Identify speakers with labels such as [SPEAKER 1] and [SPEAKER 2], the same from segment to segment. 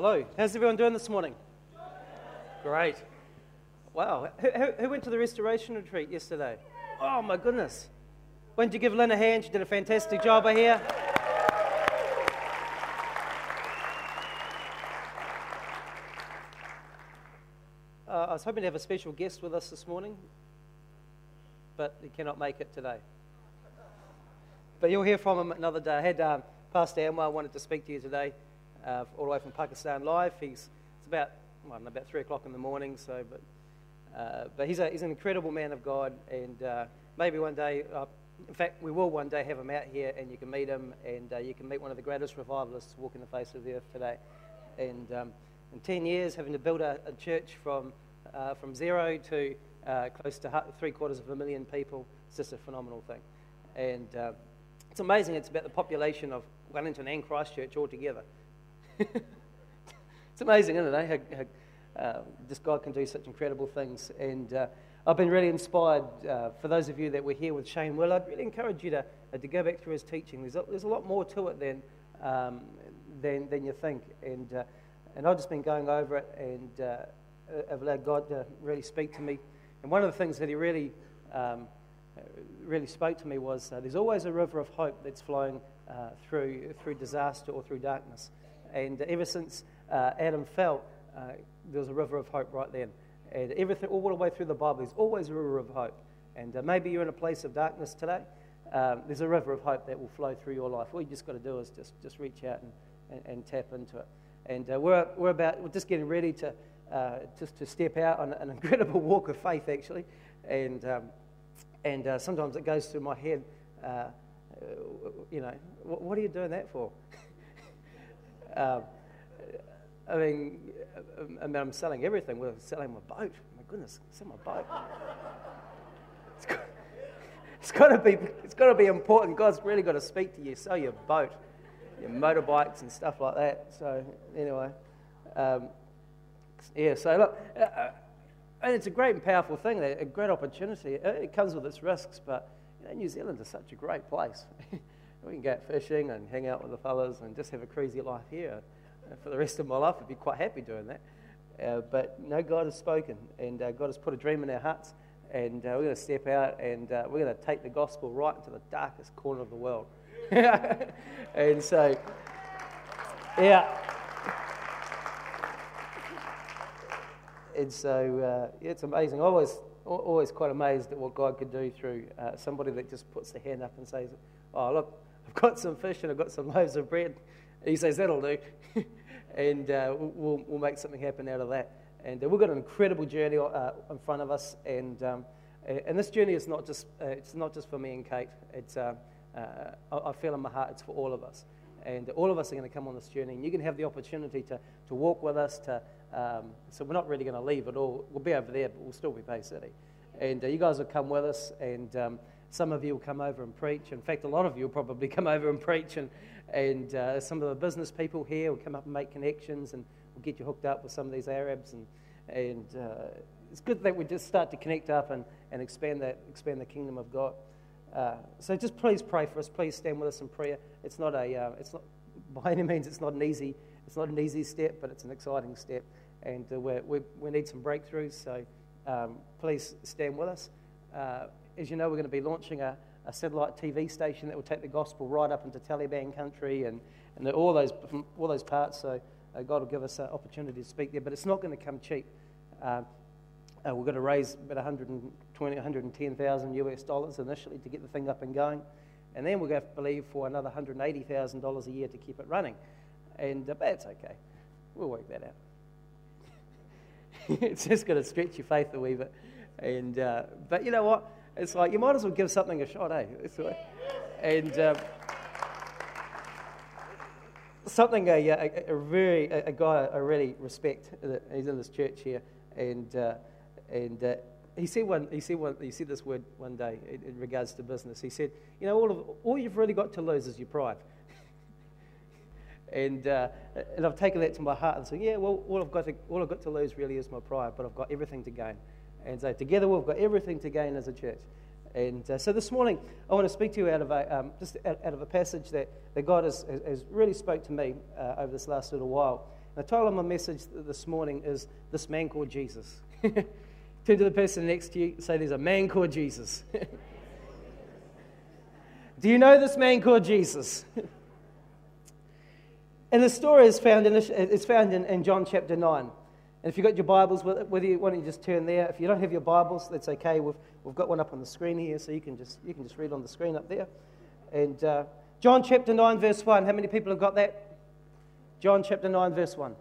[SPEAKER 1] Hello. How's everyone doing this morning? Great. Wow. Who, who, went to the restoration retreat yesterday? Oh, my goodness. Why don't you give Lynn a hand? She did a fantastic job over here. Uh, I was hoping to have a special guest with us this morning, but he cannot make it today. But you'll hear from him another day. I had um, Pastor Anwar wanted to speak to you today, uh, all the way from Pakistan live. He's it's about well, know, about three o'clock in the morning. So, but uh, but he's a, he's an incredible man of God, and uh, maybe one day, uh, in fact, we will one day have him out here, and you can meet him, and uh, you can meet one of the greatest revivalists walking the face of the earth today. And um, in ten years, having to build a, a church from uh, from zero to close to three quarters of a million people, it's just a phenomenal thing. And it's amazing. It's about the population of Wellington and Christchurch altogether. it's amazing, isn't it? Eh? How, uh, this God can do such incredible things. And uh, I've been really inspired. Uh, for those of you that were here with Shane Will, I'd really encourage you to, uh, to go back through his teaching. There's a, there's a lot more to it than, um, than, than you think. And, uh, and I've just been going over it and uh, I've allowed God to really speak to me. And one of the things that he really um, really spoke to me was uh, there's always a river of hope that's flowing uh, through, through disaster or through darkness. And ever since uh, Adam fell, uh, there was a river of hope right then. And everything, all the way through the Bible, there's always a river of hope. And uh, maybe you're in a place of darkness today. Um, there's a river of hope that will flow through your life. All you just got to do is just, just reach out and, and, and tap into it. And uh, we're, we're, about, we're just getting ready to, just to step out on an incredible walk of faith, actually. And um, and uh, sometimes it goes through my head, uh, you know, what, what, are you doing that for? um, I mean, I mean, I'm selling everything. We're selling my boat. My goodness, sell my boat. It's got, it's got to be. It's got to be important. God's really got to speak to you. Sell your boat, your motorbikes and stuff like that. So anyway, um, yeah. So look. Uh, uh and it's a great and powerful thing, a great opportunity. It comes with its risks, but you know, New Zealand is such a great place. we can go out fishing and hang out with the fellas and just have a crazy life here. for the rest of my life, I'd be quite happy doing that. Uh, but no, God has spoken, and uh, God has put a dream in our hearts, and uh, we're going to step out and uh, we're going to take the gospel right into the darkest corner of the world. and so, yeah. and so uh, yeah, it's amazing. Always, always quite amazed at what God could do through uh, somebody that just puts their hand up and says, "Oh, look, I've got some fish and I've got some loaves of bread." He says, "That'll do," and uh, we'll, we'll make something happen out of that. And uh, we've got an incredible journey uh, in front of us, and um, and this journey is not just uh, it's not just for me and Kate. It's I, I feel in my heart it's for all of us and all of us are going to come on this journey, and you can have the opportunity to, to walk with us, to, um, so we're not really going to leave at all. We'll be over there, but we'll still be Bay City. And uh, you guys will come with us, and um, some of you will come over and preach. In fact, a lot of you will probably come over and preach, and, and uh, some of the business people here will come up and make connections, and we'll get you hooked up with some of these Arabs. And, and uh, it's good that we just start to connect up and, and expand, that, expand the kingdom of God. Uh, so just please pray for us. Please stand with us in prayer. It's not a, uh, it's not by any means, it's not an easy, it's not an easy step, but it's an exciting step and uh, we we need some breakthroughs. So um, please stand with us. Uh, as you know, we're going to be launching a, a, satellite TV station that will take the gospel right up into Taliban country and, and all, those, all those parts. So uh, God will give us an opportunity to speak there, but it's not going to come cheap. Uh, uh, we're going to raise about 120, 110,000 US dollars initially to get the thing up and going. And then we're going to believe for another $180,000 a year to keep it running. And uh, that's okay. We'll work that out. it's just going to stretch your faith a wee bit. And, uh, but you know what? It's like you might as well give something a shot, eh? And um, something a, a, a very a, guy I really respect. Uh, he's in this church here, and uh, and uh, he said one he said one he said this word one day in, in regards to business. He said, you know, all of all you've really got to lose is your pride. And, uh, and I've taken that to my heart and said, yeah, well, all I've, got to, all I've got to lose really is my pride, but I've got everything to gain. And so together we've got everything to gain as a church. And uh, so this morning, I want to speak to you out of a, um, just out, of a passage that, that God has, has really spoke to me uh, over this last little while. And The title of my message this morning is This Man Called Jesus. Turn to the person next to you say, There's a man called Jesus. Do you know this man called Jesus? and the story is found in, it's found in, in John chapter 9. And if you've got your Bibles whether you, why don't you just turn there? If you don't have your Bibles, that's okay. We've, we've got one up on the screen here, so you can just, you can just read on the screen up there. And uh, John chapter 9, verse 1. How many people have got that? John chapter 9, verse 1.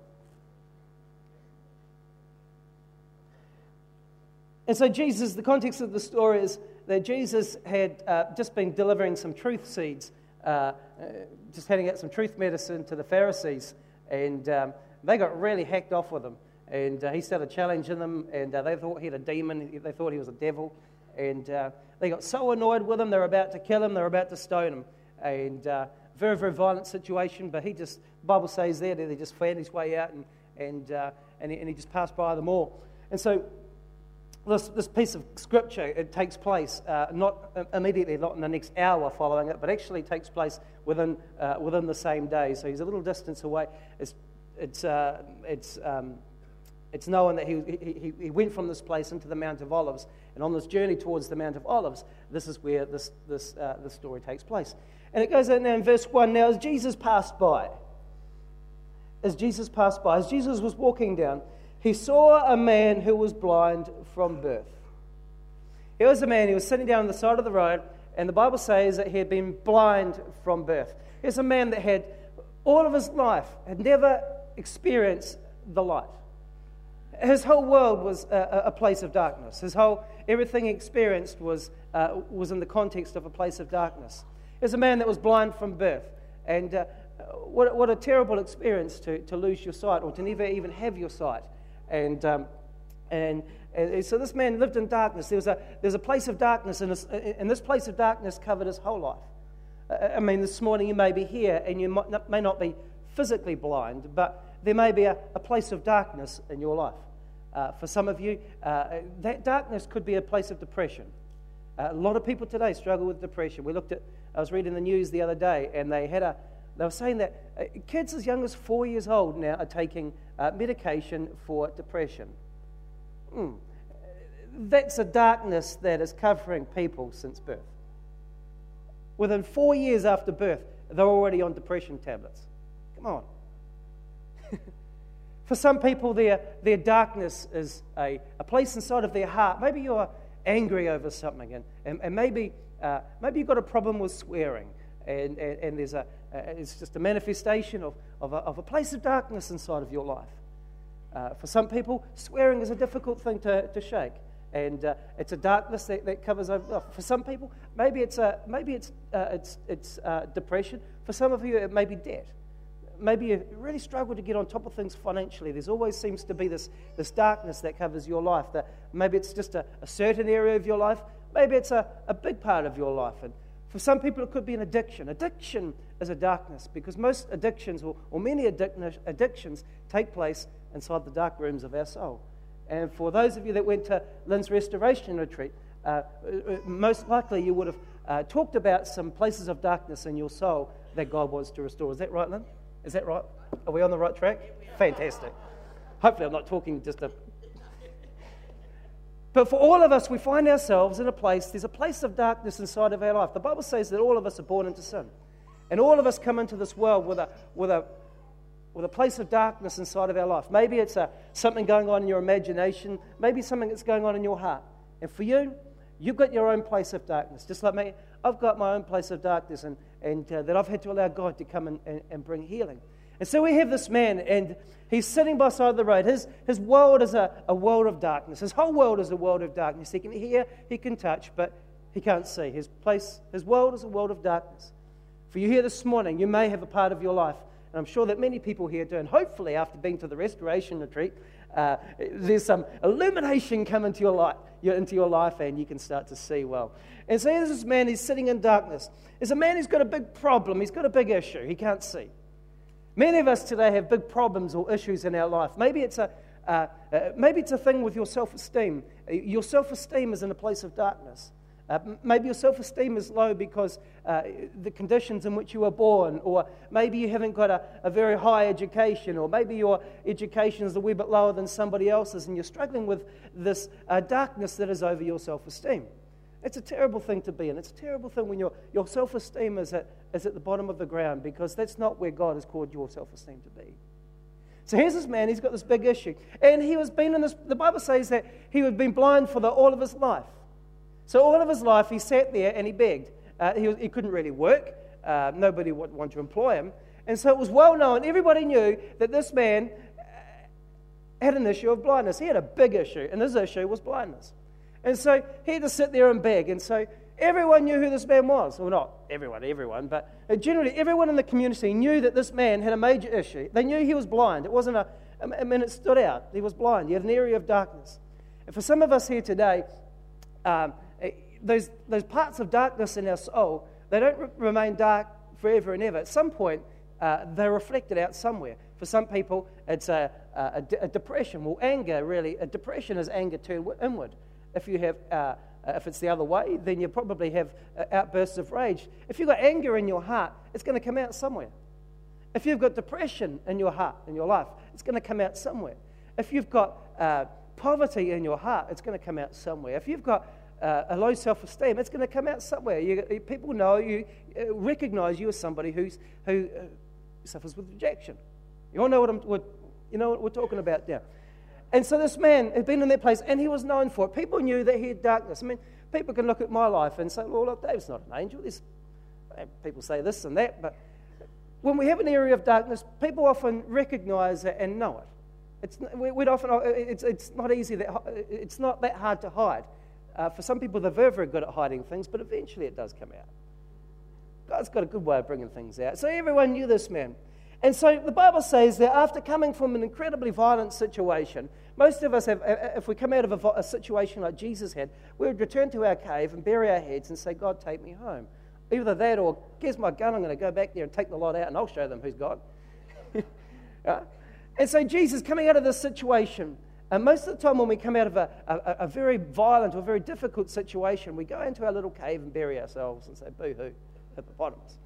[SPEAKER 1] And so, Jesus, the context of the story is that Jesus had uh, just been delivering some truth seeds, uh, uh, just handing out some truth medicine to the Pharisees, and um, they got really hacked off with him. And uh, he started challenging them, and uh, they thought he had a demon, they thought he was a devil. And uh, they got so annoyed with him, they were about to kill him, they were about to stone him. And very, very violent situation, but he just, Bible says there that he just found his way out and, and, and, he, and he just passed by them all. And so this, this piece of scripture, it takes place uh, not immediately, not in the next hour following it, but actually takes place within, uh, within the same day. So he's a little distance away. It's, it's, uh, it's, um, it's known that he, he, he went from this place into the Mount of Olives, and on this journey towards the Mount of Olives, this is where this, this, uh, this story takes place. And it goes in there in verse 1 Now, as Jesus passed by, as Jesus passed by, as Jesus was walking down, he saw a man who was blind from birth. Here was a man, he was sitting down on the side of the road, and the Bible says that he had been blind from birth. Here's a man that had all of his life, had never experienced the light. His whole world was a, a place of darkness. His whole, everything he experienced was, uh, was in the context of a place of darkness. There's a man that was blind from birth. And uh, what, what a terrible experience to, to lose your sight or to never even have your sight. And, um, and, so this man lived in darkness. There was a, there's a place of darkness, and this, and this place of darkness covered his whole life. I mean, this morning you may be here and you may not be physically blind, but there may be a, a place of darkness in your life. Uh, for some of you, uh, that darkness could be a place of depression. Uh, a lot of people today struggle with depression. We looked at, I was reading the news the other day, and they had a, they were saying that uh, kids as young as four years old now are taking uh, medication for depression. Mm. That's a darkness that is covering people since birth. Within four years after birth, they're already on depression tablets. Come on. For some people, their, their darkness is a, a place inside of their heart. Maybe you're angry over something, and, and, and maybe, uh, maybe you've got a problem with swearing, and, and, and there's a, uh, it's just a manifestation of, of a, of, a, place of darkness inside of your life. Uh, for some people, swearing is a difficult thing to, to shake, and uh, it's a darkness that, that covers over. For some people, maybe it's, a, maybe it's, uh, it's, it's uh, depression. For some of you, it may be debt maybe you really struggle to get on top of things financially. There's always seems to be this, this darkness that covers your life. That maybe it's just a, a certain area of your life, maybe it's a, a big part of your life. And for some people, it could be an addiction. Addiction is a darkness because most addictions, or, or many addictions, take place inside the dark rooms of our soul. And for those of you that went to Lynn's restoration retreat, uh, uh most likely you would have uh, talked about some places of darkness in your soul that God wants to restore. Is that right, Lynn? Is that right? Are we on the right track? Fantastic. Hopefully, I'm not talking just a. But for all of us, we find ourselves in a place, there's a place of darkness inside of our life. The Bible says that all of us are born into sin. And all of us come into this world with a, with a, with a place of darkness inside of our life. Maybe it's a, something going on in your imagination, maybe something that's going on in your heart. And for you, you've got your own place of darkness. Just like me, I've got my own place of darkness. And and uh, that I've had to allow God to come and, and, and, bring healing. And so we have this man, and he's sitting by side of the road. His, his world is a, a world of darkness. His whole world is a world of darkness. He can hear, he can touch, but he can't see. His place, his world is a world of darkness. For you here this morning, you may have a part of your life, and I'm sure that many people here do, and hopefully after being to the restoration retreat, uh, there's some illumination come into your life, into your life, and you can start to see well. And so this man, he's sitting in darkness. There's a man who's got a big problem, he's got a big issue, he can't see. Many of us today have big problems or issues in our life. Maybe it's a, uh, uh, maybe it's a thing with your self esteem. Your self esteem is in a place of darkness. Uh, maybe your self esteem is low because uh, the conditions in which you were born, or maybe you haven't got a, a, very high education, or maybe your education is a wee bit lower than somebody else's, and you're struggling with this uh, darkness that is over your self esteem. It's a terrible thing to be in. It's a terrible thing when your, your self esteem is at, is at the bottom of the ground because that's not where God has called your self esteem to be. So here's this man, he's got this big issue. And he was been in this, the Bible says that he had been blind for the, all of his life. So all of his life, he sat there and he begged. Uh, he, was, he, couldn't really work. Uh, nobody would want to employ him. And so it was well known, everybody knew that this man uh, had an issue of blindness. He had a big issue, and his issue was blindness. And so he had to sit there and beg. And so everyone knew who this man was. Well, not everyone, everyone, but generally everyone in the community knew that this man had a major issue. They knew he was blind. It wasn't a, I mean, it stood out. He was blind. He had an area of darkness. And for some of us here today, um, those, those parts of darkness in our soul, they don't re- remain dark forever and ever. At some point, uh, they're reflected out somewhere. For some people, it's a, a, a, depression. Well, anger really, a depression is anger turned inward. If you have, uh, if it's the other way, then you probably have uh, outbursts of rage. If you've got anger in your heart, it's going to come out somewhere. If you've got depression in your heart, in your life, it's going to come out somewhere. If you've got uh, poverty in your heart, it's going to come out somewhere. If you've got uh, a low self esteem, it's going to come out somewhere. You, people know you, uh, recognize you as somebody who's, who uh, suffers with rejection. You all know what, I'm, what, you know what we're talking about now. And so this man had been in that place and he was known for it. People knew that he had darkness. I mean, people can look at my life and say, well, look, Dave's not an angel. There's, uh, people say this and that, but when we have an area of darkness, people often recognize it and know it. It's, we'd often, uh, it's, it's not easy, that, uh, it's not that hard to hide. Uh, for some people, they're very, very good at hiding things, but eventually it does come out. God's got a good way of bringing things out. So everyone knew this man. And so the Bible says that after coming from an incredibly violent situation, most of us have, if we come out of a, a, situation like Jesus had, we would return to our cave and bury our heads and say, God, take me home. Either that or, here's my gun, I'm going to go back there and take the lot out and I'll show them who's God. yeah? And so Jesus, coming out of this situation, and most of the time, when we come out of a, a, a, very violent or very difficult situation, we go into our little cave and bury ourselves and say, boo hoo, hippopotamus.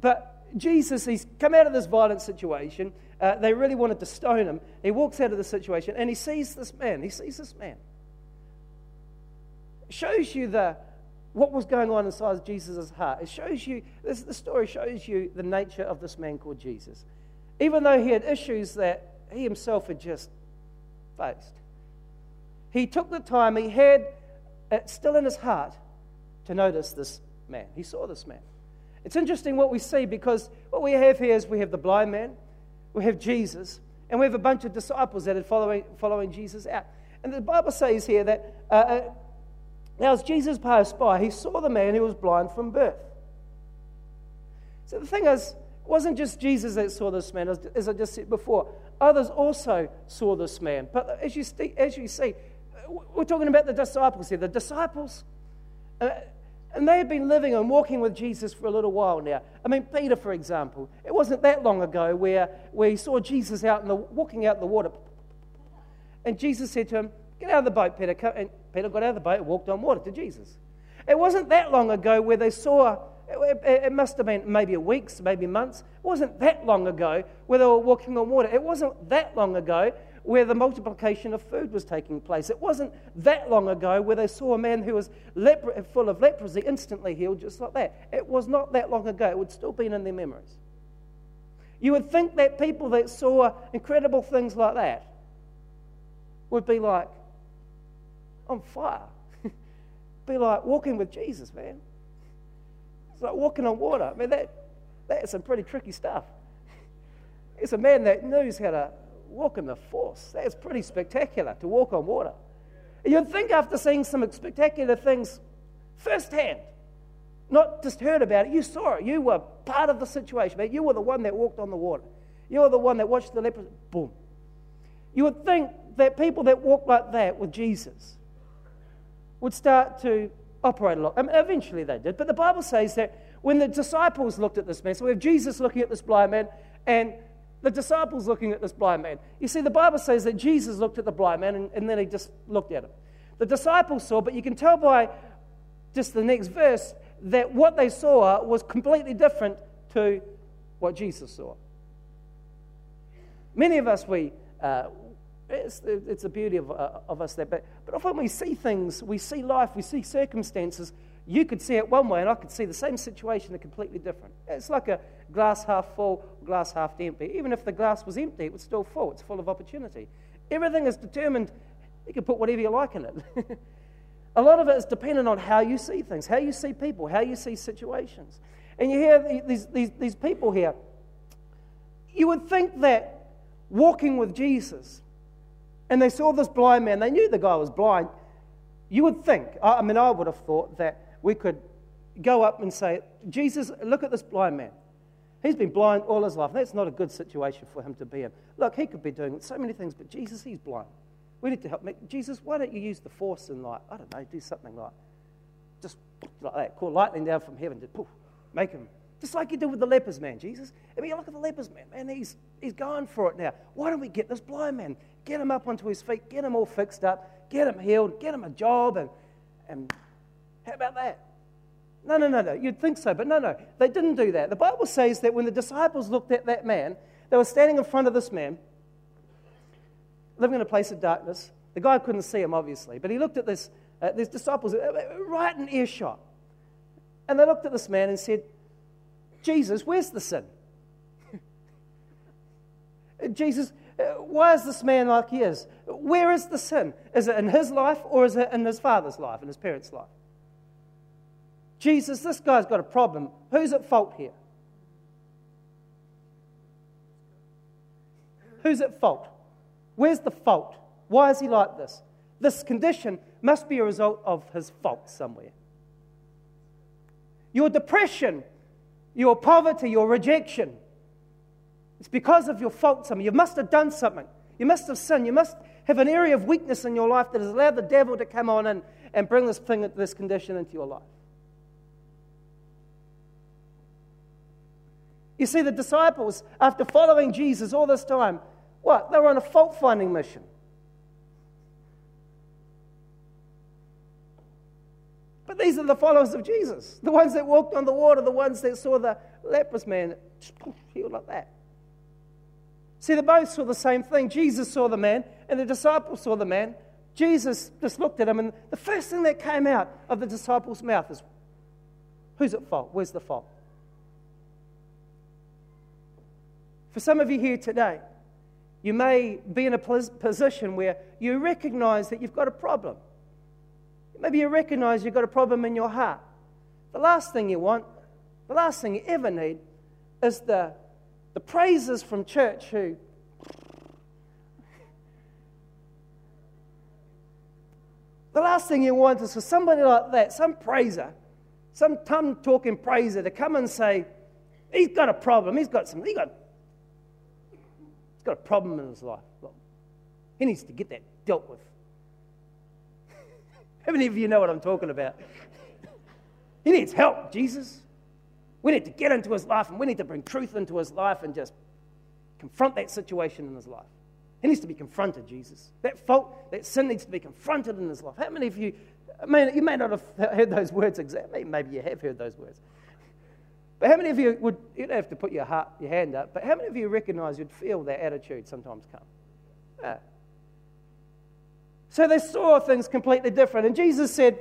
[SPEAKER 1] But Jesus, he's come out of this violent situation. Uh, they really wanted to stone him. He walks out of the situation and he sees this man. He sees this man. It shows you the, what was going on inside Jesus' heart. It shows you, this, the story shows you the nature of this man called Jesus. Even though he had issues that he himself had just faced. He took the time, he had it still in his heart to notice this man. He saw this man. It's interesting what we see because what we have here is we have the blind man, we have Jesus, and we have a bunch of disciples that are following, following Jesus out. And the Bible says here that uh, uh, now as Jesus passed by, he saw the man who was blind from birth. So the thing is, it wasn't just Jesus that saw this man, as, I just said before. Others also saw this man. But as you, as you see, we're talking about the disciples here. The disciples, uh, and they had been living and walking with Jesus for a little while now. I mean, Peter, for example, it wasn't that long ago where, where he saw Jesus out in the, walking out in the water. And Jesus said to him, Get out of the boat, Peter. And Peter got out of the boat and walked on water to Jesus. It wasn't that long ago where they saw it, it, must have been maybe weeks, maybe months. It wasn't that long ago where they were walking on water. It wasn't that long ago where the multiplication of food was taking place. It wasn't that long ago where they saw a man who was full of leprosy instantly healed just like that. It was not that long ago. It would still be in their memories. You would think that people that saw incredible things like that would be like on fire. be like walking with Jesus, man. It's like walking on water. I mean, that, that's some pretty tricky stuff. It's a man that knows how to walk in the force. That's pretty spectacular to walk on water. You'd think after seeing some spectacular things firsthand, not just heard about it, you saw it. You were part of the situation. Man. You were the one that walked on the water. You were the one that watched the lepers. Boom. You would think that people that walk like that with Jesus would start to operate a lot. I mean, eventually they did. But the Bible says that when the disciples looked at this man, so we have Jesus looking at this blind man and the disciples looking at this blind man. You see, the Bible says that Jesus looked at the blind man and, and then he just looked at him. The disciples saw, but you can tell by just the next verse, that what they saw was completely different to what Jesus saw. Many of us, we, uh, it's, it's the beauty of, uh, of us that, but, but often we see things, we see life, we see circumstances. You could see it one way, and I could see the same situation a completely different. It's like a glass half full, glass half empty. Even if the glass was empty, it was still full. It's full of opportunity. Everything is determined. You can put whatever you like in it. a lot of it is dependent on how you see things, how you see people, how you see situations. And you hear these, these, these people here. You would think that walking with Jesus, and they saw this blind man, they knew the guy was blind. You would think, I mean, I would have thought that we could go up and say, Jesus, look at this blind man. He's been blind all his life. That's not a good situation for him to be in. Look, he could be doing so many things, but Jesus, he's blind. We need to help. Make, Jesus, why don't you use the force and, like, I don't know, do something like just like that. Call lightning down from heaven. Just poof, make him. Just like you did with the lepers, man, Jesus. I mean, look at the lepers, man. Man, he's, he's going for it now. Why don't we get this blind man? Get him up onto his feet, get him all fixed up, get him healed, get him a job, and, and how about that? No, no, no, no. You'd think so, but no, no. They didn't do that. The Bible says that when the disciples looked at that man, they were standing in front of this man, living in a place of darkness. The guy couldn't see him, obviously, but he looked at this, uh, these disciples uh, right in earshot. And they looked at this man and said, Jesus, where's the sin? Jesus, uh, why is this man like he is? Where is the sin? Is it in his life or is it in his father's life, in his parents' life? Jesus, this guy's got a problem. Who's at fault here? Who's at fault? Where's the fault? Why is he like this? This condition must be a result of his fault somewhere. Your depression, your poverty, your rejection, it's because of your fault somewhere. You must have done something. You must have sinned. You must have an area of weakness in your life that has allowed the devil to come on and, and bring this thing, this condition into your life. You see, the disciples, after following Jesus all this time, what? They were on a fault finding mission. But these are the followers of Jesus, the ones that walked on the water, the ones that saw the leprous man healed like that. See, they both saw the same thing. Jesus saw the man, and the disciples saw the man. Jesus just looked at him, and the first thing that came out of the disciples' mouth is, Who's at fault? Where's the fault? For some of you here today, you may be in a position where you recognize that you've got a problem. Maybe you recognize you've got a problem in your heart. The last thing you want, the last thing you ever need, is the, the praises from church who The last thing you want is for somebody like that, some praiser, some tongue talking praiser, to come and say, He's got a problem. He's got some, he got got a problem in his life. Well, he needs to get that dealt with. How many of you know what I'm talking about? he needs help, Jesus. We need to get into his life and we need to bring truth into his life and just confront that situation in his life. He needs to be confronted, Jesus. That fault, that sin needs to be confronted in his life. How many of you, I mean, you may not have heard those words exactly, maybe you have heard those words. But how many of you would, you don't have to put your, heart, your hand up, but how many of you recognize you'd feel that attitude sometimes come? Yeah. So they saw things completely different. And Jesus said,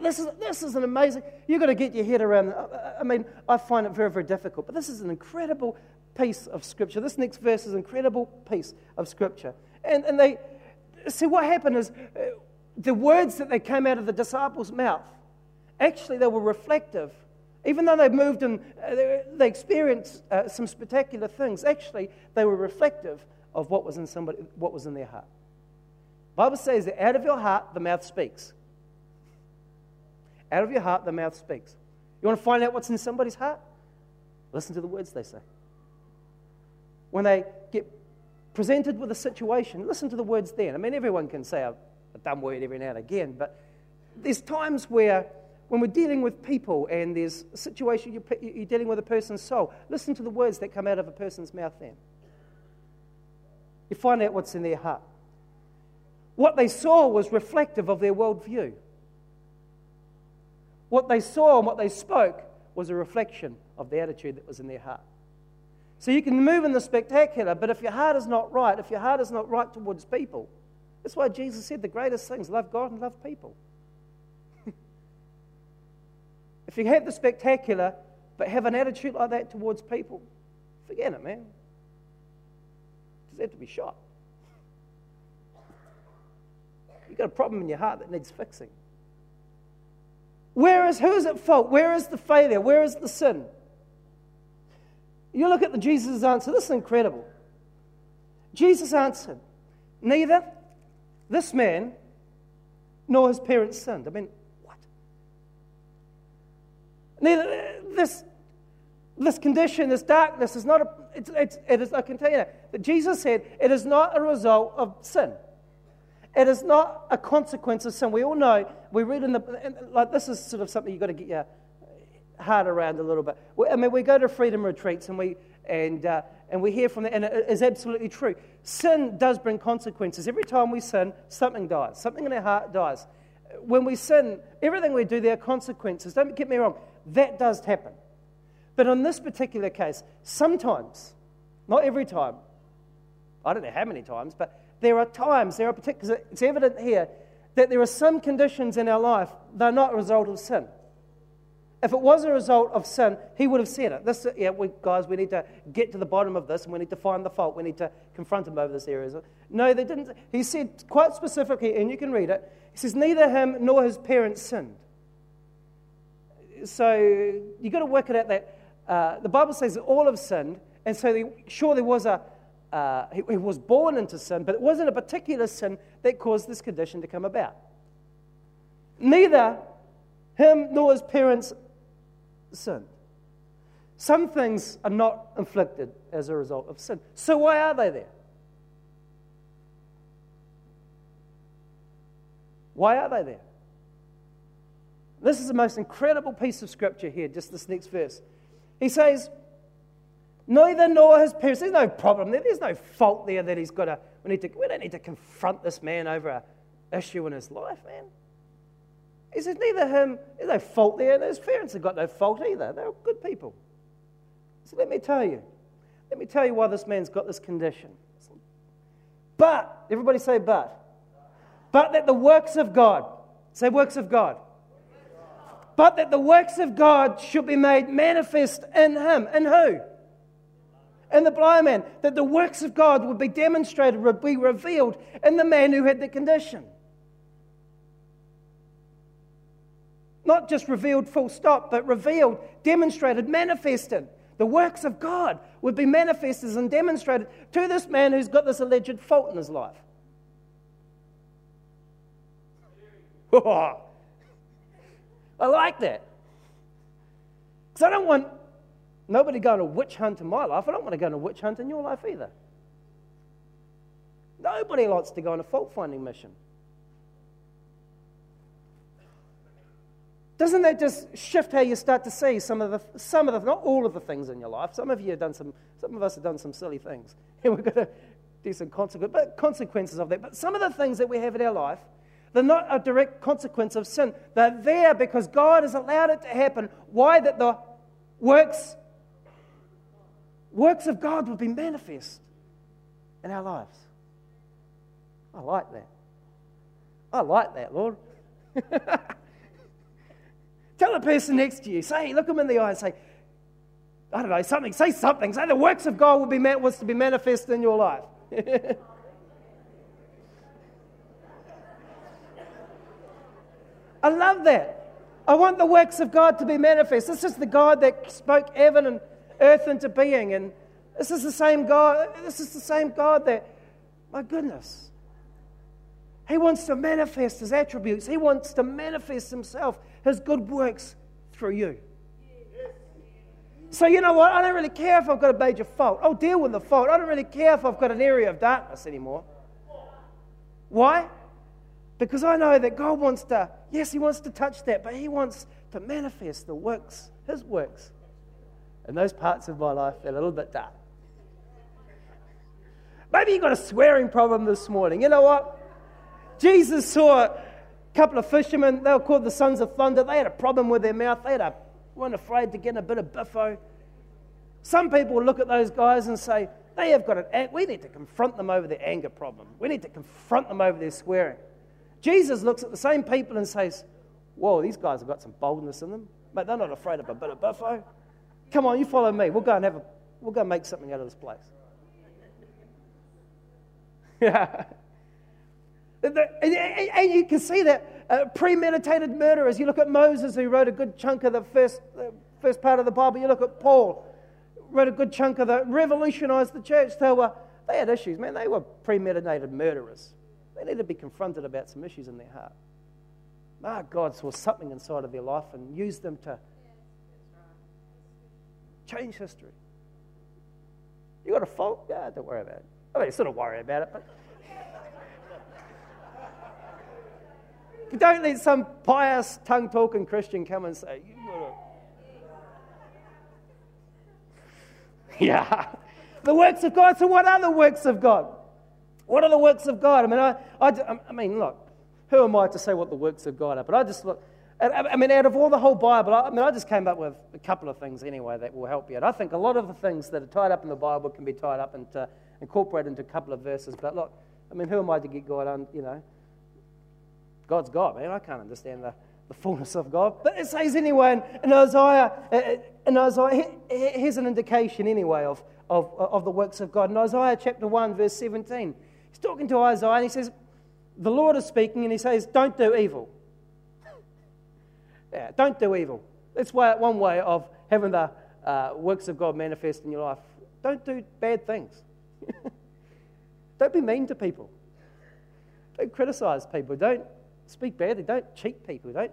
[SPEAKER 1] this is, this is an amazing, you've got to get your head around. I mean, I find it very, very difficult, but this is an incredible piece of Scripture. This next verse is an incredible piece of Scripture. And, and they, see, what happened is uh, the words that they came out of the disciples' mouth, actually, they were reflective even though they moved and uh, they experienced uh, some spectacular things, actually, they were reflective of what was in somebody, what was in their heart. The Bible says that out of your heart, the mouth speaks. Out of your heart, the mouth speaks. You want to find out what's in somebody's heart? Listen to the words they say. When they get presented with a situation, listen to the words then. I mean, everyone can say a, a dumb word every now and again, but there's times where when we're dealing with people and there's a situation you're, dealing with a person's soul, listen to the words that come out of a person's mouth then. You find out what's in their heart. What they saw was reflective of their worldview. What they saw and what they spoke was a reflection of the attitude that was in their heart. So you can move in the spectacular, but if your heart is not right, if your heart is not right towards people, that's why Jesus said the greatest things love God and love people. If you have the spectacular, but have an attitude like that towards people, forget it, man. You have to be shot. You've got a problem in your heart that needs fixing. Where is, who is at fault? Where is the failure? Where is the sin? You look at the Jesus' answer, this is incredible. Jesus answered, Neither this man nor his parents sinned. I mean, this, this condition, this darkness is not a, it's, it's, it is, I can tell you that, that Jesus said it is not a result of sin. It is not a consequence of sin. We all know, we read in the, like this is sort of something you've got to get your heart around a little bit. I mean, we go to freedom retreats and we, and, uh, and we hear from that, and it is absolutely true. Sin does bring consequences. Every time we sin, something dies, something in our heart dies. When we sin, everything we do, there are consequences. Don't get me wrong, that does happen. But in this particular case, sometimes, not every time, I don't know how many times, but there are times, there are particular, it's evident here that there are some conditions in our life that are not a result of sin. If it was a result of sin, he would have said it. This, yeah, we, guys, we need to get to the bottom of this and we need to find the fault. We need to confront him over this area. No, they didn't. He said quite specifically, and you can read it, he says, Neither him nor his parents sinned. So you've got to work it out that uh, the Bible says that all have sinned, and so they, sure, there was a, uh, he, he was born into sin, but it wasn't a particular sin that caused this condition to come about. Neither him nor his parents sinned. Some things are not inflicted as a result of sin. So why are they there? Why are they there? This is the most incredible piece of scripture here, just this next verse. He says, Neither nor his parents. There's no problem there. There's no fault there that he's got to. We, need to, we don't need to confront this man over an issue in his life, man. He says, neither him, there's no fault there, and his parents have got no fault either. They're good people. So let me tell you. Let me tell you why this man's got this condition. But, everybody say but. But that the works of God, say works of God. But that the works of God should be made manifest in him. In who? and the blind man, that the works of God would be demonstrated, would be revealed in the man who had the condition. Not just revealed full stop, but revealed, demonstrated, manifested. The works of God would be manifested and demonstrated to this man who's got this alleged fault in his life. I like that. Because I don't want Nobody going to witch hunt in my life. I don't want to go on a witch hunt in your life either. Nobody likes to go on a fault finding mission. Doesn't that just shift how you start to see some of the, some of the, not all of the things in your life? Some of you have done some, some of us have done some silly things. And we've got to do some consequences, but consequences of that. But some of the things that we have in our life, they're not a direct consequence of sin. They're there because God has allowed it to happen. Why? That the works works of God would be manifest in our lives. I like that. I like that, Lord. Tell the person next to you, say, look them in the eye and say, I don't know, something, say something. Say the works of God will be was to be manifest in your life. I love that. I want the works of God to be manifest. This is the God that spoke heaven and earth into being. And this is the same God. This is the same God that, my goodness, He wants to manifest His attributes. He wants to manifest Himself, His good works through you. So, you know what? I don't really care if I've got a major fault. I'll deal with the fault. I don't really care if I've got an area of darkness anymore. Why? Because I know that God wants to, yes, He wants to touch that, but He wants to manifest the works, His works and those parts of my life that are a little bit dark. Maybe you've got a swearing problem this morning. You know what? Jesus saw a couple of fishermen, they were called the sons of thunder. They had a problem with their mouth. They a, weren't afraid to get a bit of biffo. Some people look at those guys and say, they have got an, we need to confront them over their anger problem. We need to confront them over their swearing. Jesus looks at the same people and says, Whoa, these guys have got some boldness in them, but they're not afraid of a bit of buffo. Come on, you follow me. We'll go and have a, we'll go and make something out of this place. Yeah. and you can see that uh, premeditated murderers. You look at Moses, who wrote a good chunk of the first, first part of the Bible. You look at Paul, wrote a good chunk of the, revolutionized the church. They, were, they had issues, man. They were premeditated murderers. They need to be confronted about some issues in their heart. Ah, God saw something inside of their life and used them to change history. You got a fault? Yeah, don't worry about it. I mean, sort of worry about it, but. don't let some pious, tongue talking Christian come and say, you got to. Yeah. The works of God. So, what are the works of God? What are the works of God? I mean, I, I, I mean, look, who am I to say what the works of God are? But I just look, I mean, out of all the whole Bible, I mean, I just came up with a couple of things anyway that will help you. And I think a lot of the things that are tied up in the Bible can be tied up and uh, incorporated into a couple of verses. But look, I mean, who am I to get God on, you know? God's God, man. I can't understand the, the fullness of God. But it says anyway in, Isaiah, in Isaiah, uh, uh, here's an indication anyway of, of, of the works of God. In Isaiah chapter 1, verse 17, He's talking to Isaiah and he says, The Lord is speaking and he says, Don't do evil. yeah, don't do evil. That's one way of having the uh, works of God manifest in your life. Don't do bad things. don't be mean to people. Don't criticize people. Don't speak badly. Don't cheat people. Don't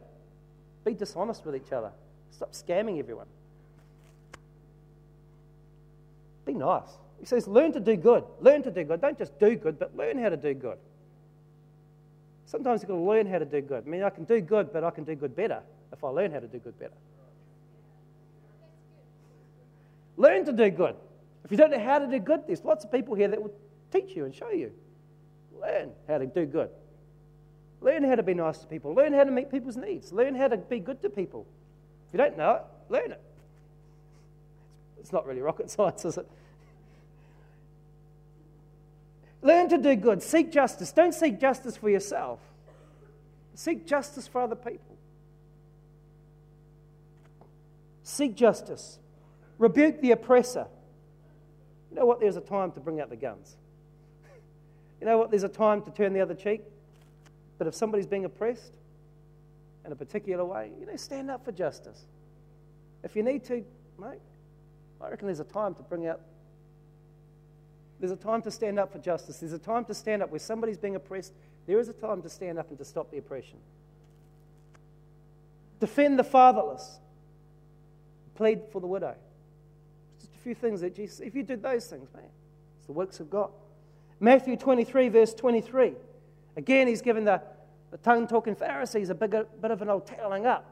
[SPEAKER 1] be dishonest with each other. Stop scamming everyone. Be nice. He says, learn to do good. Learn to do good. Don't just do good, but learn how to do good. Sometimes you've got to learn how to do good. I mean, I can do good, but I can do good better if I learn how to do good better. Learn to do good. If you don't know how to do good, there's lots of people here that will teach you and show you. Learn how to do good. Learn how to be nice to people. Learn how to meet people's needs. Learn how to be good to people. If you don't know it, learn it. It's not really rocket science, is it? Learn to do good. Seek justice. Don't seek justice for yourself, seek justice for other people. Seek justice. Rebuke the oppressor. You know what? There's a time to bring out the guns. You know what? There's a time to turn the other cheek. But if somebody's being oppressed in a particular way, you know, stand up for justice. If you need to, mate, I reckon there's a time to bring out there's a time to stand up for justice. There's a time to stand up where somebody's being oppressed. There is a time to stand up and to stop the oppression. Defend the fatherless. Plead for the widow. Just a few things that Jesus, if you did those things, man, it's the works of God. Matthew 23, verse 23. Again, he's given the, the tongue talking Pharisees a big, bit of an old toweling up.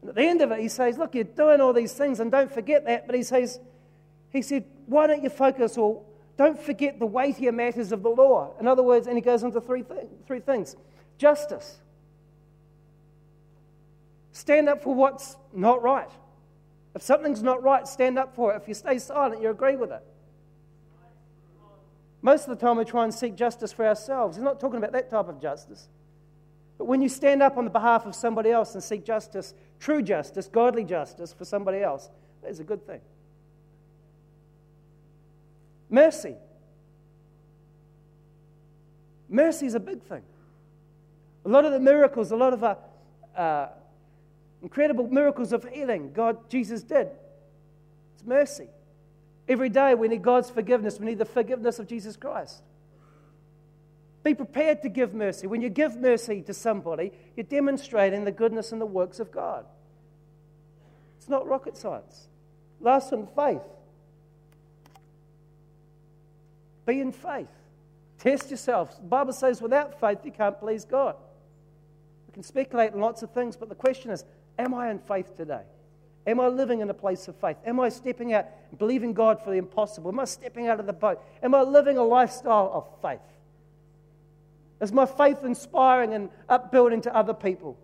[SPEAKER 1] And at the end of it, he says, Look, you're doing all these things, and don't forget that. But he says, He said, Why don't you focus or don't forget the weightier matters of the law. In other words, and he goes into three, th- three things justice. Stand up for what's not right. If something's not right, stand up for it. If you stay silent, you agree with it. Most of the time, we try and seek justice for ourselves. He's not talking about that type of justice. But when you stand up on the behalf of somebody else and seek justice, true justice, godly justice for somebody else, that is a good thing. Mercy. Mercy is a big thing. A lot of the miracles, a lot of the uh, incredible miracles of healing God, Jesus did. It's mercy. Every day we need God's forgiveness. We need the forgiveness of Jesus Christ. Be prepared to give mercy. When you give mercy to somebody, you're demonstrating the goodness and the works of God. It's not rocket science. Last one, faith. Be in faith. Test yourself. The Bible says without faith you can't please God. We can speculate on lots of things, but the question is am I in faith today? Am I living in a place of faith? Am I stepping out, believing God for the impossible? Am I stepping out of the boat? Am I living a lifestyle of faith? Is my faith inspiring and upbuilding to other people?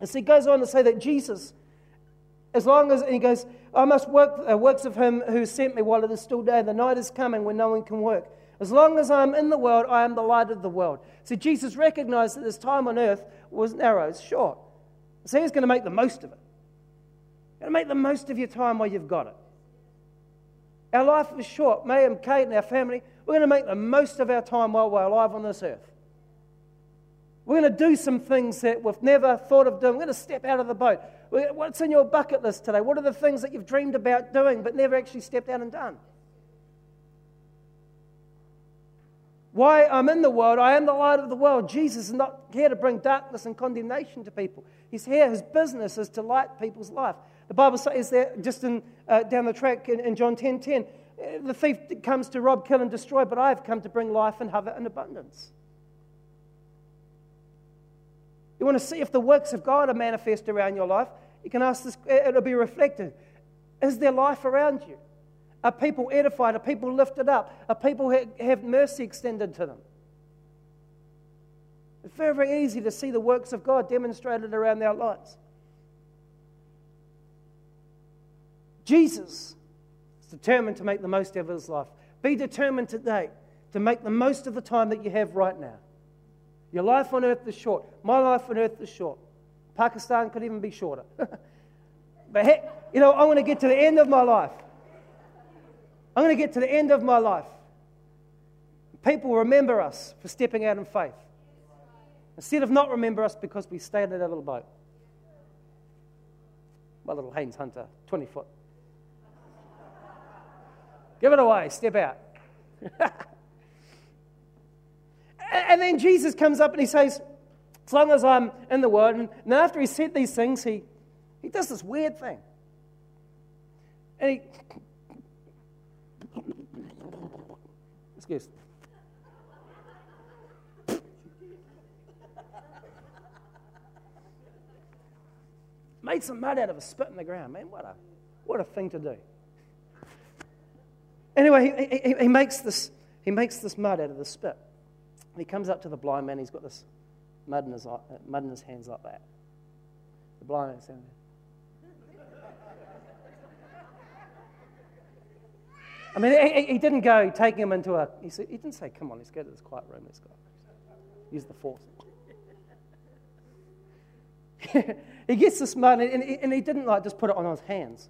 [SPEAKER 1] And so he goes on to say that Jesus, as long as, he goes, I must work uh, works of him who sent me while it is still day. The night is coming when no one can work. As long as I am in the world, I am the light of the world. See, Jesus recognized that his time on earth was narrow, it's short. So he's going to make the most of it. Going to make the most of your time while you've got it. Our life is short. Me and Kate and our family, we're going to make the most of our time while we're alive on this earth. We're going to do some things that we've never thought of doing. We're going to step out of the boat. What's in your bucket list today? What are the things that you've dreamed about doing but never actually stepped out and done? Why I'm in the world, I am the light of the world. Jesus is not here to bring darkness and condemnation to people. He's here, his business is to light people's life. The Bible says that just in, uh, down the track in, in John 10 10, uh, the thief comes to rob, kill, and destroy, but I have come to bring life and have it in abundance. You want to see if the works of God are manifest around your life? You can ask this, it'll be reflected. Is there life around you? Are people edified? Are people lifted up? Are people have mercy extended to them? It's very, very easy to see the works of God demonstrated around our lives. Jesus is determined to make the most of his life. Be determined today to make the most of the time that you have right now. Your life on earth is short. My life on earth is short. Pakistan could even be shorter. but heck, you know, I want to get to the end of my life. I'm going to get to the end of my life. People remember us for stepping out in faith. Instead of not remember us because we stayed in that little boat. My little Haines Hunter, 20 foot. Give it away, step out. and then Jesus comes up and he says, As long as I'm in the world, and after he said these things, he, he does this weird thing. And he Excuse. Made some mud out of a spit in the ground, man. What a, what a thing to do. Anyway, he, he, he, makes this, he makes this mud out of the spit. He comes up to the blind man. He's got this mud in his, uh, mud in his hands like that. The blind man's standing there. I mean, he, he, didn't go taking him into a, he, said, he didn't say, come on, let's go to this quiet room, let's go. Use the force. he gets this mud, and, and, and, he didn't like just put it on his hands.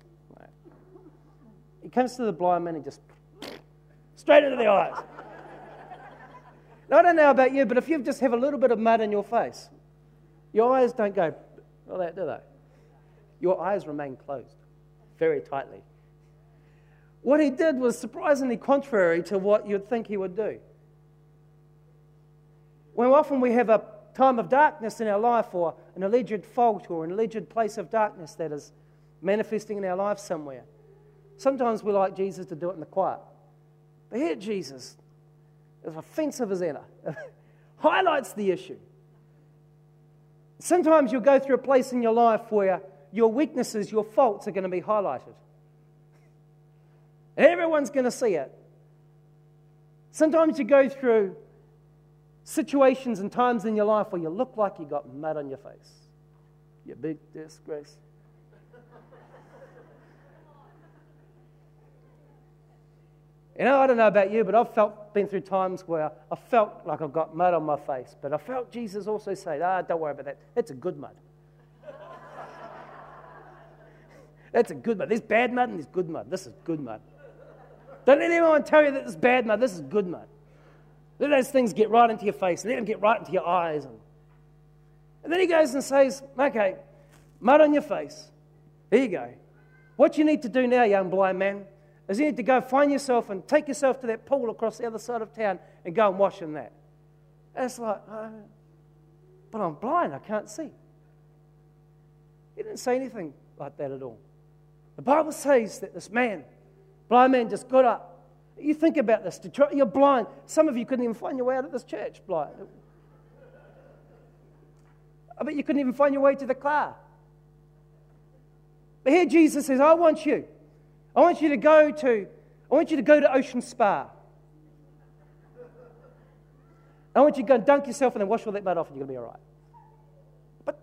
[SPEAKER 1] He comes to the blind man and just straight into the eyes. Now, I don't know about you, but if you just have a little bit of mud in your face, your eyes don't go like that, do they? Your eyes remain closed very tightly. What he did was surprisingly contrary to what you'd think he would do. When often we have a time of darkness in our life, or an alleged fault, or an alleged place of darkness that is manifesting in our life somewhere, sometimes we like Jesus to do it in the quiet. But here, Jesus, as offensive as ever, highlights the issue. Sometimes you'll go through a place in your life where your weaknesses, your faults are going to be highlighted. Everyone's going to see it. Sometimes you go through situations and times in your life where you look like you got mud on your face. You big disgrace. You know, I don't know about you, but I've felt, been through times where I felt like I've got mud on my face. But I felt Jesus also say, ah, don't worry about that. That's a good mud. That's a good mud. There's bad mud and there's good mud. This is good mud. Don't let anyone tell you that this is bad mud. This is good mud. Let those things get right into your face. Let them get right into your eyes. And, and then he goes and says, okay, mud on your face. Here you go. What you need to do now, young blind man, is you need to go find yourself and take yourself to that pool across the other side of town and go and wash in that. And it's like, oh, but I'm blind. I can't see. He didn't say anything like that at all. The Bible says that this man Blind man just got up. You think about this. You're blind. Some of you couldn't even find your way out of this church blind. I bet you couldn't even find your way to the car. But here Jesus says, I want you. I want you to go to, I want you to go to Ocean Spa. I want you to go and dunk yourself and then wash all that mud off and you're going to be all right. But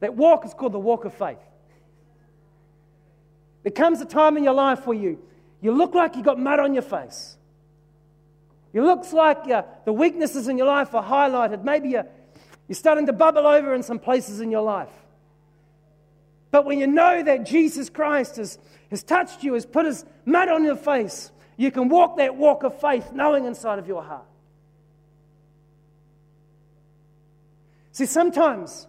[SPEAKER 1] that walk is called the walk of faith. There comes a time in your life where you, you look like you got mud on your face. It looks like uh, the weaknesses in your life are highlighted. Maybe you're, you're starting to bubble over in some places in your life. But when you know that Jesus Christ has, has touched you, has put his mud on your face, you can walk that walk of faith knowing inside of your heart. See, sometimes,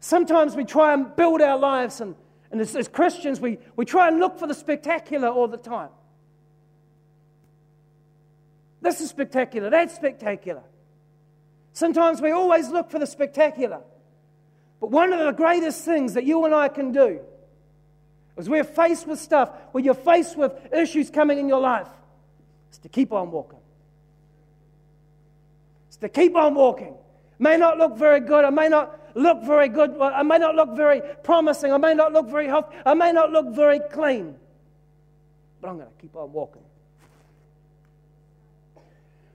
[SPEAKER 1] sometimes we try and build our lives, and, and as, as Christians, we, we try and look for the spectacular all the time. This is spectacular, that's spectacular. Sometimes we always look for the spectacular. But one of the greatest things that you and I can do is we're faced with stuff, where you're faced with issues coming in your life, is to keep on walking. It's to keep on walking. May not look very good. I may not look very good. I may not look very promising. I may not look very healthy. I may not look very clean. But I'm going to keep on walking.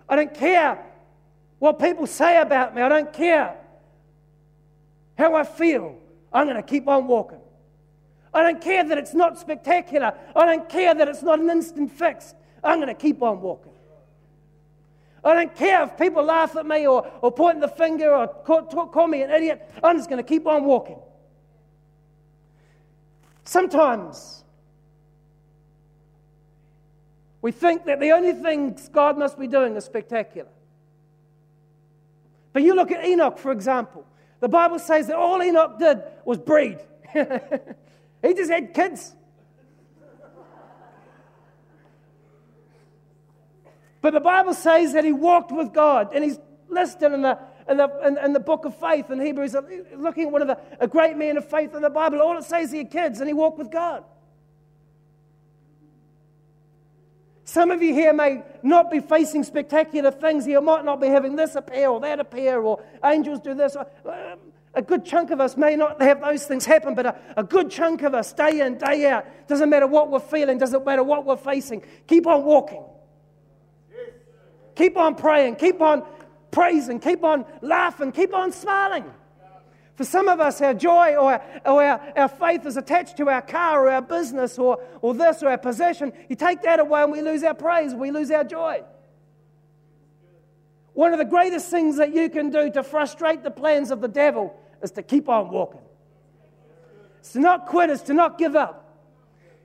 [SPEAKER 1] I don't care what people say about me. I don't care how I feel. I'm going to keep on walking. I don't care that it's not spectacular. I don't care that it's not an instant fix. I'm going to keep on walking. I don't care if people laugh at me or, or point the finger or call, call me an idiot. I'm just going to keep on walking. Sometimes we think that the only things God must be doing is spectacular. But you look at Enoch, for example. The Bible says that all Enoch did was breed. he just had kids. But the Bible says that he walked with God, and he's listed in the, in the, in, in the book of faith in Hebrews, looking at one of the a great men of faith in the Bible. All it says he had kids, and he walked with God. Some of you here may not be facing spectacular things. You might not be having this appear or that appear, or angels do this. Um, a good chunk of us may not have those things happen, but a, a good chunk of us, day in, day out, doesn't matter what we're feeling, doesn't matter what we're facing, keep on walking. Keep on praying, keep on praising, keep on laughing, keep on smiling. For some of us, our joy or, our, or our, our faith is attached to our car or our business or, or this or our possession. You take that away and we lose our praise, we lose our joy. One of the greatest things that you can do to frustrate the plans of the devil is to keep on walking. It's to not quit, it's to not give up.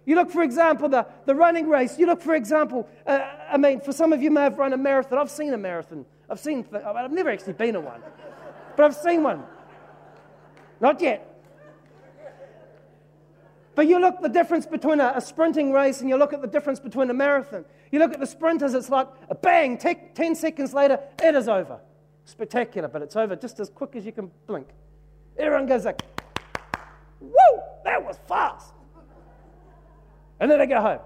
[SPEAKER 1] You look, for example, the, the running race. You look, for example, uh, I mean, for some of you may have run a marathon. I've seen a marathon. I've seen, I've never actually been in one, but I've seen one. Not yet. But you look the difference between a, a, sprinting race and you look at the difference between a marathon. You look at the sprinters, it's like a bang, t- 10 seconds later, it is over. Spectacular, but it's over just as quick as you can blink. Everyone goes like, whoa, that was fast. And then they go home.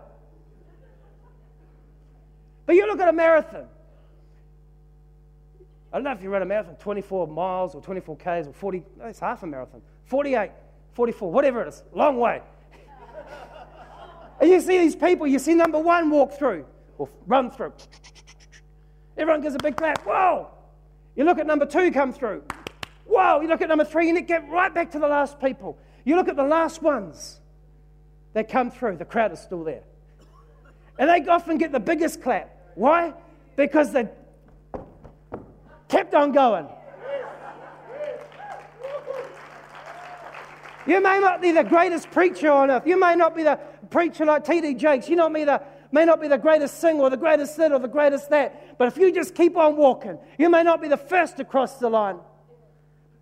[SPEAKER 1] But you look at a marathon. I don't know if you run a marathon 24 miles or 24 Ks or 40, no, it's half a marathon, 48, 44, whatever it is, long way. and you see these people, you see number one walk through or run through. Everyone gives a big clap. Whoa! You look at number two come through. Whoa! You look at number three and it get right back to the last people. You look at the last ones that come through, the crowd is still there. And they often get the biggest clap. Why? Because they kept on going. You may not be the greatest preacher on earth. You may not be the preacher like T.D. Jakes. You not be the, may not be the greatest singer or the greatest this or the greatest that. But if you just keep on walking, you may not be the first to cross the line.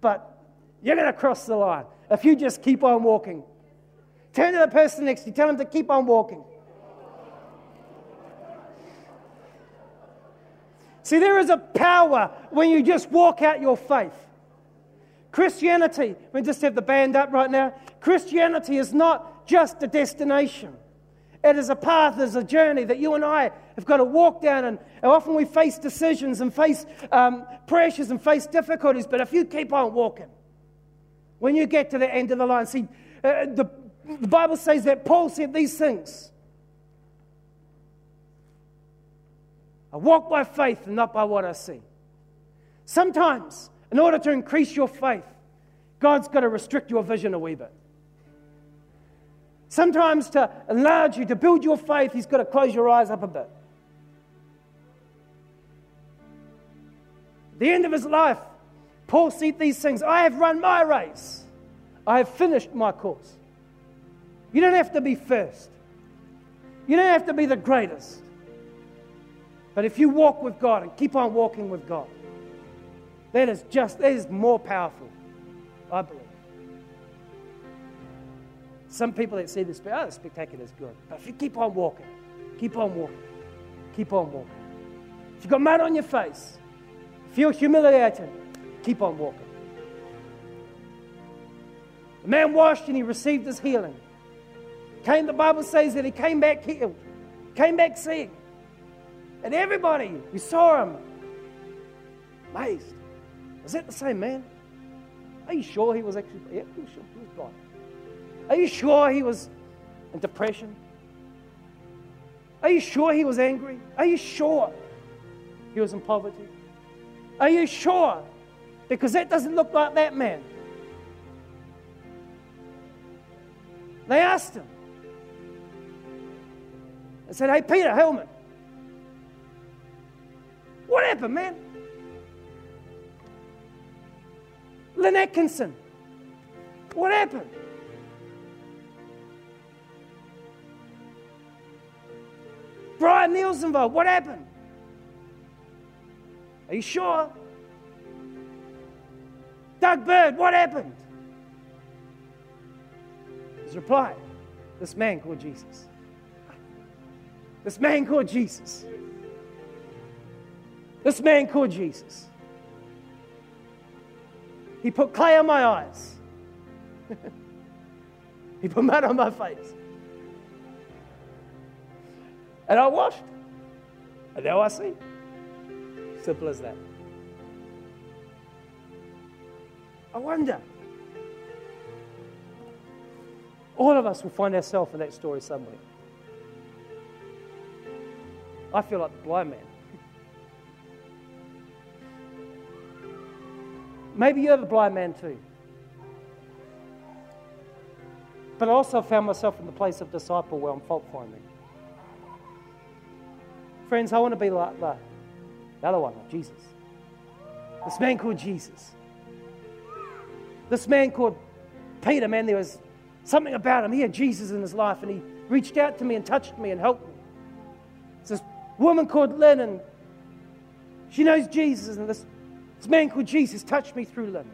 [SPEAKER 1] But you're going to cross the line if you just keep on walking. Turn to the person next to you. Tell them to keep on walking. See, there is a power when you just walk out your faith. Christianity, we just have the band up right now. Christianity is not just a destination. It is a path, it is a journey that you and I have got to walk down. And, often we face decisions and face um, pressures and face difficulties. But if you keep on walking, when you get to the end of the line, see, uh, the the Bible says that Paul said these things. I walk by faith and not by what I see. Sometimes, in order to increase your faith, God's got to restrict your vision a wee bit. Sometimes, to enlarge you, to build your faith, He's got to close your eyes up a bit. the end of his life, Paul said these things I have run my race, I have finished my course. You don't have to be first, you don't have to be the greatest. But if you walk with God and keep on walking with God, that is just, that is more powerful, I believe. Some people that see this, oh, the spectacular is good. But if you keep on walking, keep on walking, keep on walking. If you've got mud on your face, feel humiliated, keep on walking. The man washed and he received his healing. Came, the Bible says that he came back healed, came back seeing. And everybody who saw him, amazed. Was that the same man? Are you sure he was actually, yeah, he was sure he was blind. Are you sure he was in depression? Are you sure he was angry? Are you sure he was in poverty? Are you sure? Because that doesn't look like that man. They asked him. They said, Hey, Peter Hillman, what happened, man? Lynn Atkinson, what happened? Brian Nielsenville, what happened? Are you sure? Doug Bird, what happened? His reply this man called Jesus. This man called Jesus. This man called Jesus. He put clay on my eyes. he put mud on my face. And I washed. And now I see. Simple as that. I wonder. All of us will find ourselves in that story somewhere. I feel like the blind man. Maybe you're the blind man too. But I also found myself in the place of disciple where I'm fault finding. Friends, I want to be like that. The other one, Jesus. This man called Jesus. This man called Peter, man, there was something about him. He had Jesus in his life and he reached out to me and touched me and helped me. It's this woman called Lynn and she knows Jesus and this, this man called Jesus touched me through Lynn.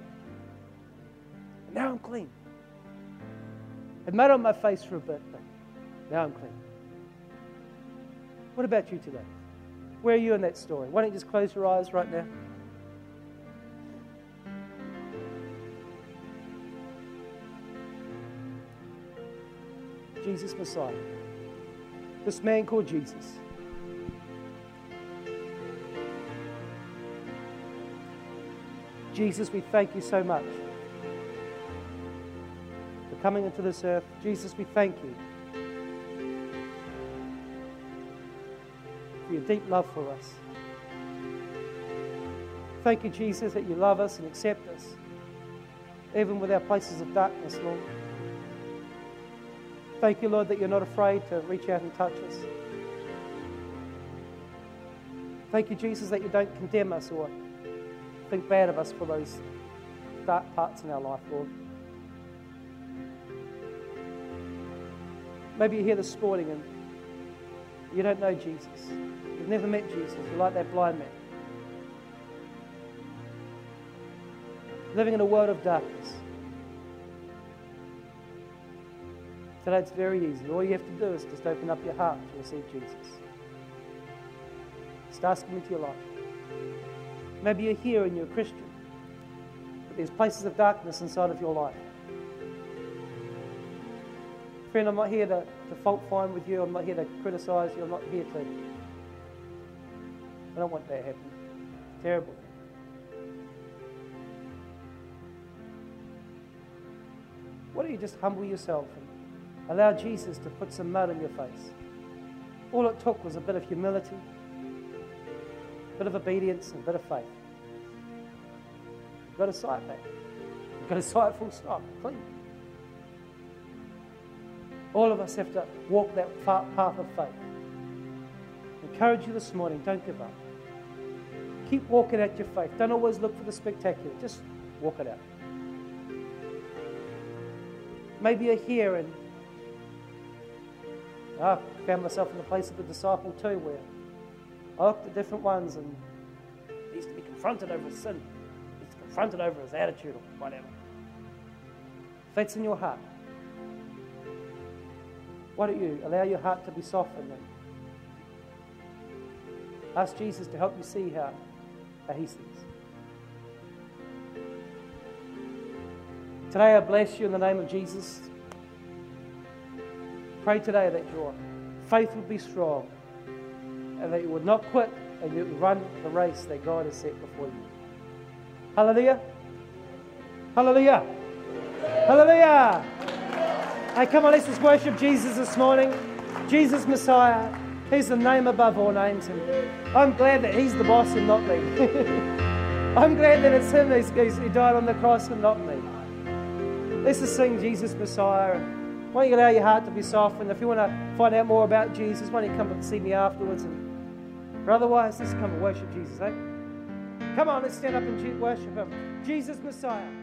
[SPEAKER 1] And now I'm clean. It mud on my face for a bit, but now I'm clean. What about you today? Where are you in that story? Why don't you just close your eyes right now? Jesus Messiah. This man called Jesus. Jesus, we thank you so much for coming into this earth. Jesus, we thank you for your deep love for us. Thank you, Jesus, that you love us and accept us, even with our places of darkness, Lord. Thank you, Lord, that you're not afraid to reach out and touch us. Thank you, Jesus, that you don't condemn us or think bad of us for those dark parts in our life, Lord. Maybe you're here this morning and you don't know Jesus. You've never met Jesus. You're like that blind man. Living in a world of darkness. Today it's very easy. All you have to do is just open up your heart to receive Jesus. Just ask Him into your life. Maybe you're here and you're a Christian, but there's places of darkness inside of your life. Friend, I'm not here to, to fault find with you. I'm not here to criticize you. I'm not here to. I don't want that to happen. Terrible. Why don't you just humble yourself and Allow Jesus to put some mud in your face. All it took was a bit of humility, bit of obedience, and a bit of faith. You've got a sight back. You've got a sight full stop, clean. All of us have to walk that path of faith. I encourage you this morning, don't give up. Keep walking out your faith. Don't always look for the spectacular. Just walk it out. Maybe you're here and I found myself in the place of the disciple too, where I looked at different ones and he used to be confronted over his sin. He's confronted over his attitude or whatever. If that's in your heart, why don't you allow your heart to be softened and ask Jesus to help you see how, how he sees. Today I bless you in the name of Jesus. Pray today that your faith would be strong and that you would not quit and you run the race that God has set before you. Hallelujah. Hallelujah. Hallelujah. Hey, come on, let's just worship Jesus this morning. Jesus Messiah. He's the name above all names. And I'm glad that He's the boss and not me. I'm glad that it's Him who died on the cross and not me. Let's just sing Jesus Messiah. Why don't you allow your heart to be softened? If you want to find out more about Jesus, why don't you come and see me afterwards? And, otherwise, let's come and worship Jesus, eh? Come on, let's stand up and worship Him. Jesus Messiah.